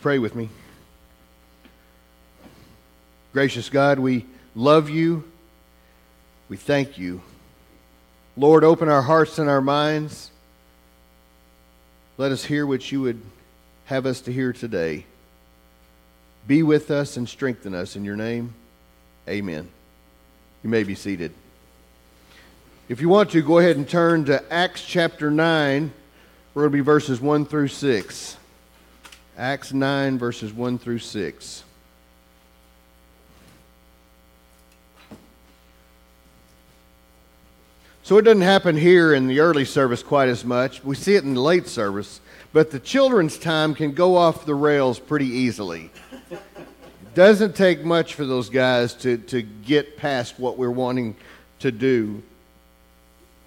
Pray with me. Gracious God, we love you. We thank you. Lord, open our hearts and our minds. Let us hear what you would have us to hear today. Be with us and strengthen us in your name. Amen. You may be seated. If you want to, go ahead and turn to Acts chapter 9. We're going to be verses 1 through 6. Acts 9, verses 1 through 6. So it doesn't happen here in the early service quite as much. We see it in the late service, but the children's time can go off the rails pretty easily. It doesn't take much for those guys to, to get past what we're wanting to do.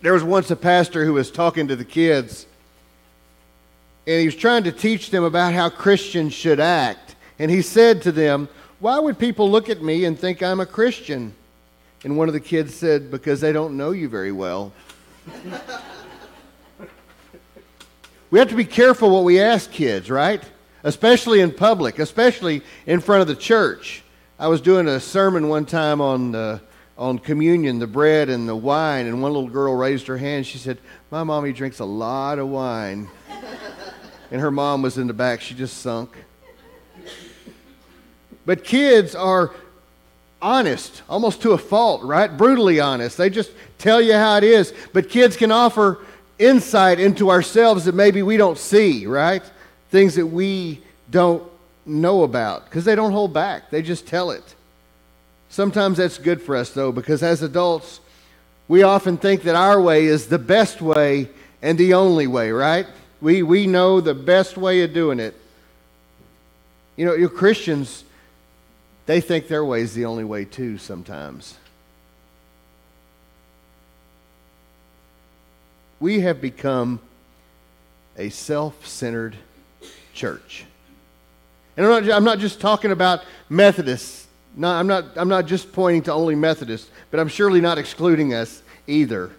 There was once a pastor who was talking to the kids and he was trying to teach them about how Christians should act. And he said to them, Why would people look at me and think I'm a Christian? And one of the kids said, Because they don't know you very well. we have to be careful what we ask kids, right? Especially in public, especially in front of the church. I was doing a sermon one time on, uh, on communion, the bread and the wine, and one little girl raised her hand. She said, My mommy drinks a lot of wine and her mom was in the back. She just sunk. But kids are honest, almost to a fault, right? Brutally honest. They just tell you how it is. But kids can offer insight into ourselves that maybe we don't see, right? Things that we don't know about because they don't hold back, they just tell it. Sometimes that's good for us, though, because as adults, we often think that our way is the best way and the only way, right? We, we know the best way of doing it. You know, you Christians, they think their way is the only way too sometimes. We have become a self centered church. And I'm not, I'm not just talking about Methodists. No, I'm, not, I'm not just pointing to only Methodists, but I'm surely not excluding us either.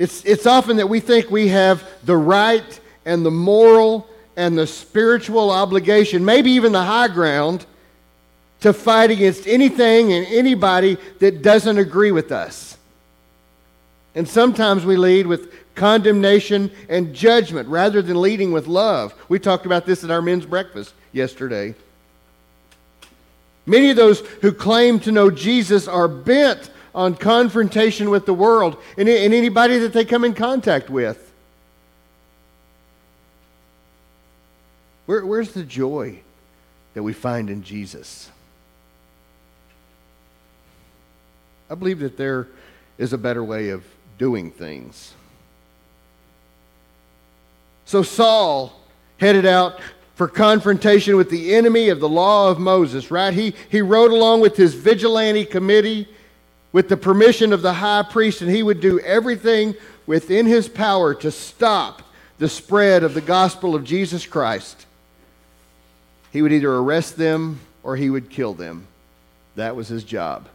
It's, it's often that we think we have the right and the moral and the spiritual obligation, maybe even the high ground, to fight against anything and anybody that doesn't agree with us. And sometimes we lead with condemnation and judgment rather than leading with love. We talked about this at our men's breakfast yesterday. Many of those who claim to know Jesus are bent on confrontation with the world and, and anybody that they come in contact with. Where, where's the joy that we find in Jesus? I believe that there is a better way of doing things. So Saul headed out for confrontation with the enemy of the law of Moses, right? He, he rode along with his vigilante committee with the permission of the high priest, and he would do everything within his power to stop the spread of the gospel of Jesus Christ. He would either arrest them or he would kill them. That was his job.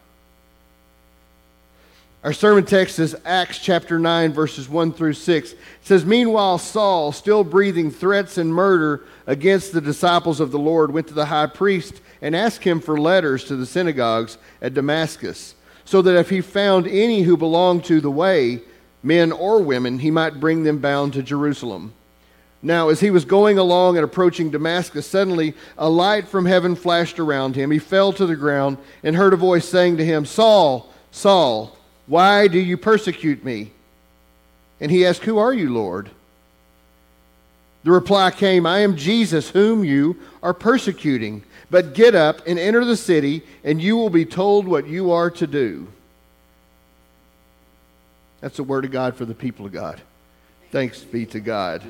Our sermon text is Acts chapter 9, verses 1 through 6. It says, Meanwhile, Saul, still breathing threats and murder against the disciples of the Lord, went to the high priest and asked him for letters to the synagogues at Damascus so that if he found any who belonged to the way, men or women, he might bring them bound to Jerusalem. Now, as he was going along and approaching Damascus, suddenly a light from heaven flashed around him. He fell to the ground and heard a voice saying to him, Saul, Saul, why do you persecute me? And he asked, Who are you, Lord? The reply came, I am Jesus, whom you are persecuting. But get up and enter the city, and you will be told what you are to do. That's the word of God for the people of God. Thanks be to God.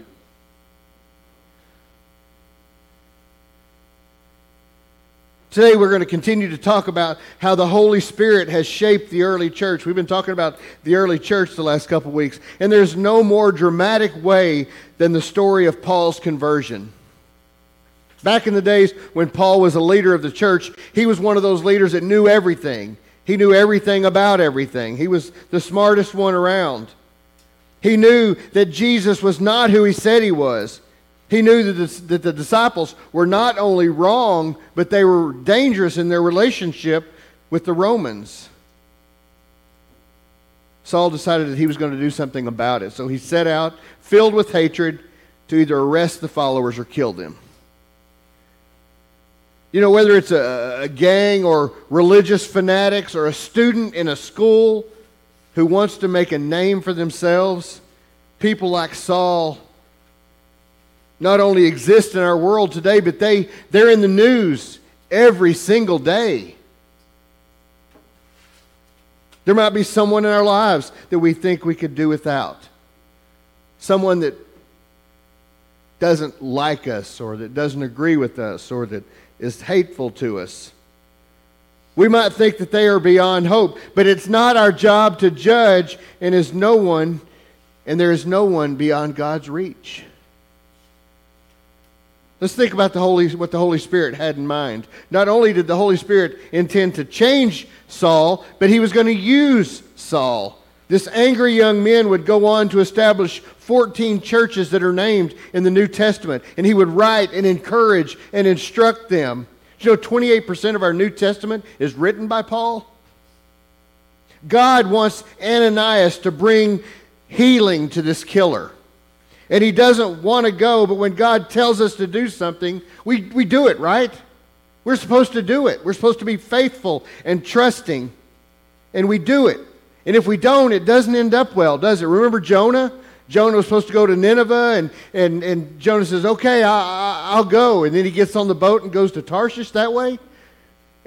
Today, we're going to continue to talk about how the Holy Spirit has shaped the early church. We've been talking about the early church the last couple of weeks, and there's no more dramatic way than the story of Paul's conversion. Back in the days when Paul was a leader of the church, he was one of those leaders that knew everything. He knew everything about everything. He was the smartest one around. He knew that Jesus was not who he said he was. He knew that the, that the disciples were not only wrong, but they were dangerous in their relationship with the Romans. Saul decided that he was going to do something about it. So he set out, filled with hatred, to either arrest the followers or kill them. You know, whether it's a, a, gang or religious fanatics or a student in a school who wants to make a name for themselves, people like Saul not only exist in our world today, but they, they're in the news every single day. There might be someone in our lives that we think we could do without. Someone that doesn't like us or that doesn't agree with us or that is hateful to us. We might think that they are beyond hope, but it's not our job to judge, and is no one, and there is no one beyond God's reach. Let's think about the Holy, what the Holy Spirit had in mind. Not only did the Holy Spirit intend to change Saul, but he was going to use Saul. This angry young man would go on to establish 14 churches that are named in the New Testament, and he would write and encourage and instruct them. You know, 28% of our New Testament is written by Paul. God wants Ananias to bring healing to this killer and he doesn't want to go, but when God tells us to do something, we, we do it, right? We're supposed to do it. We're supposed to be faithful and trusting, and we do it. And if we don't, it doesn't end up well, does it? Remember Jonah? Jonah was supposed to go to Nineveh, and, and, and Jonah says, Okay, I, will go. And then he gets on the boat and goes to Tarshish that way.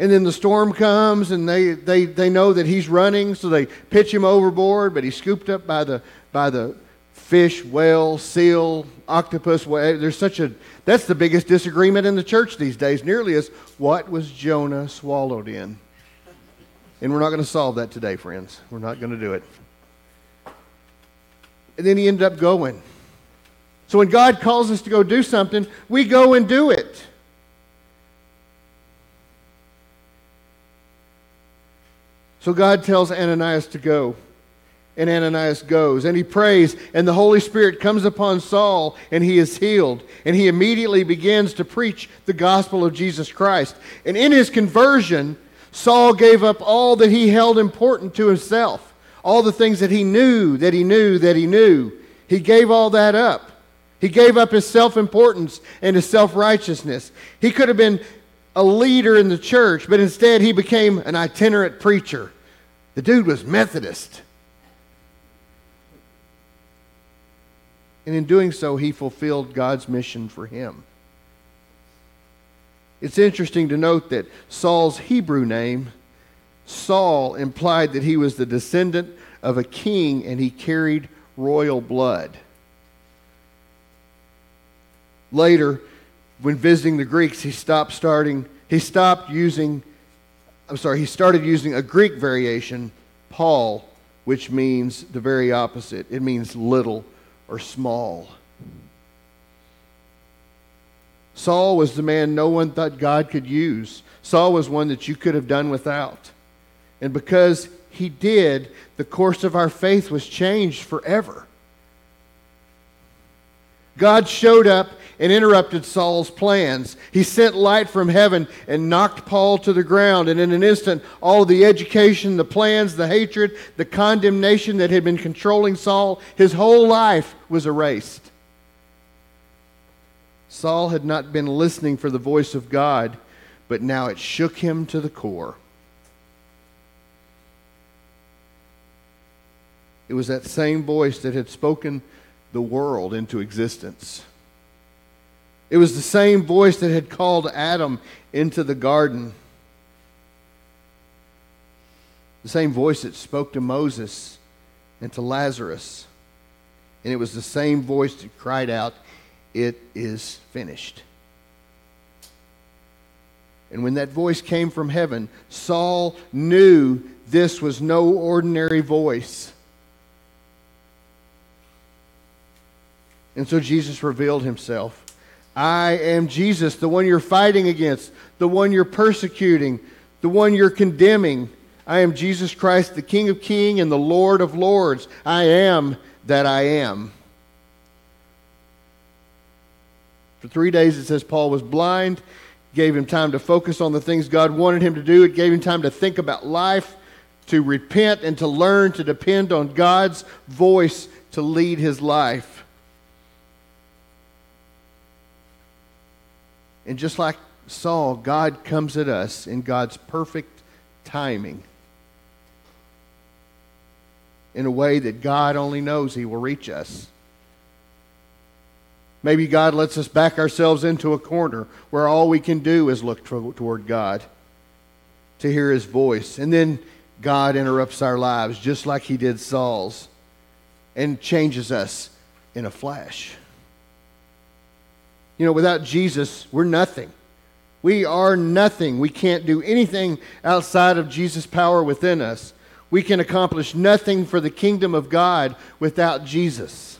And then the storm comes, and they, they, they know that he's running, so they pitch him overboard, but he's scooped up by the, by the fish, whale, seal, octopus. There's such a that's the biggest disagreement in the church these days. Nearly as what was Jonah swallowed in? And we're not going to solve that today, friends. We're not going to do it. And then he ended up going. So when God calls us to go do something, we go and do it. So God tells Ananias to go. And Ananias goes and he prays, and the Holy Spirit comes upon Saul, and he is healed. And he immediately begins to preach the gospel of Jesus Christ. And in his conversion, Saul gave up all that he held important to himself, all the things that he knew, that he knew, that he knew. He gave all that up. He gave up his self importance and his self righteousness. He could have been a leader in the church, but instead he became an itinerant preacher. The dude was Methodist. And in doing so, he fulfilled God's mission for him. It's interesting to note that Saul's Hebrew name, Saul, implied that he was the descendant of a king and he carried royal blood. Later, when visiting the Greeks, he stopped starting, he stopped using, I'm sorry, he started using a Greek variation, Paul, which means the very opposite. It means little or small. Saul was the man no one thought God could use. Saul was one that you could have done without. And because he did, the course of our faith was changed forever. God showed up and interrupted Saul's plans. He sent light from heaven and knocked Paul to the ground. And in an instant, all the education, the plans, the hatred, the condemnation that had been controlling Saul, his whole life was erased. Saul had not been listening for the voice of God, but now it shook him to the core. It was that same voice that had spoken the world into existence. It was the same voice that had called Adam into the garden. The same voice that spoke to Moses and to Lazarus. And it was the same voice that cried out, It is finished. And when that voice came from heaven, Saul knew this was no ordinary voice. And so Jesus revealed himself. I am Jesus, the one you're fighting against, the one you're persecuting, the one you're condemning. I am Jesus Christ, the King of kings and the Lord of lords. I am that I am. For three days, it says Paul was blind, gave him time to focus on the things God wanted him to do. It gave him time to think about life, to repent, and to learn to depend on God's voice to lead his life. And just like Saul, God comes at us in God's perfect timing in a way that God only knows He will reach us. Maybe God lets us back ourselves into a corner where all we can do is look toward God to hear His voice. And then God interrupts our lives just like He did Saul's and changes us in a flash. You know, without Jesus, we're nothing. We are nothing. We can't do anything outside of Jesus' power within us. We can accomplish nothing for the kingdom of God without Jesus.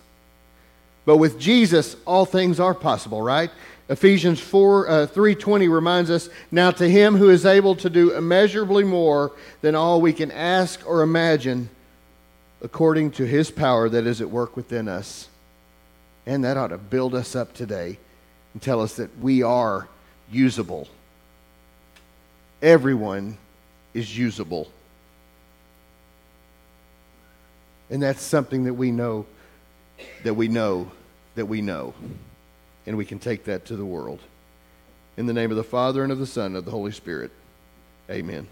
But with Jesus, all things are possible, right? Ephesians 4, uh, 3.20 reminds us, Now to him who is able to do immeasurably more than all we can ask or imagine, according to his power that is at work within us. And that ought to build us up today and tell us that we are usable. Everyone is usable. And that's something that we know, that we know, that we know. And we can take that to the world. In the name of the Father, and of the Son, and of the Holy Spirit. Amen.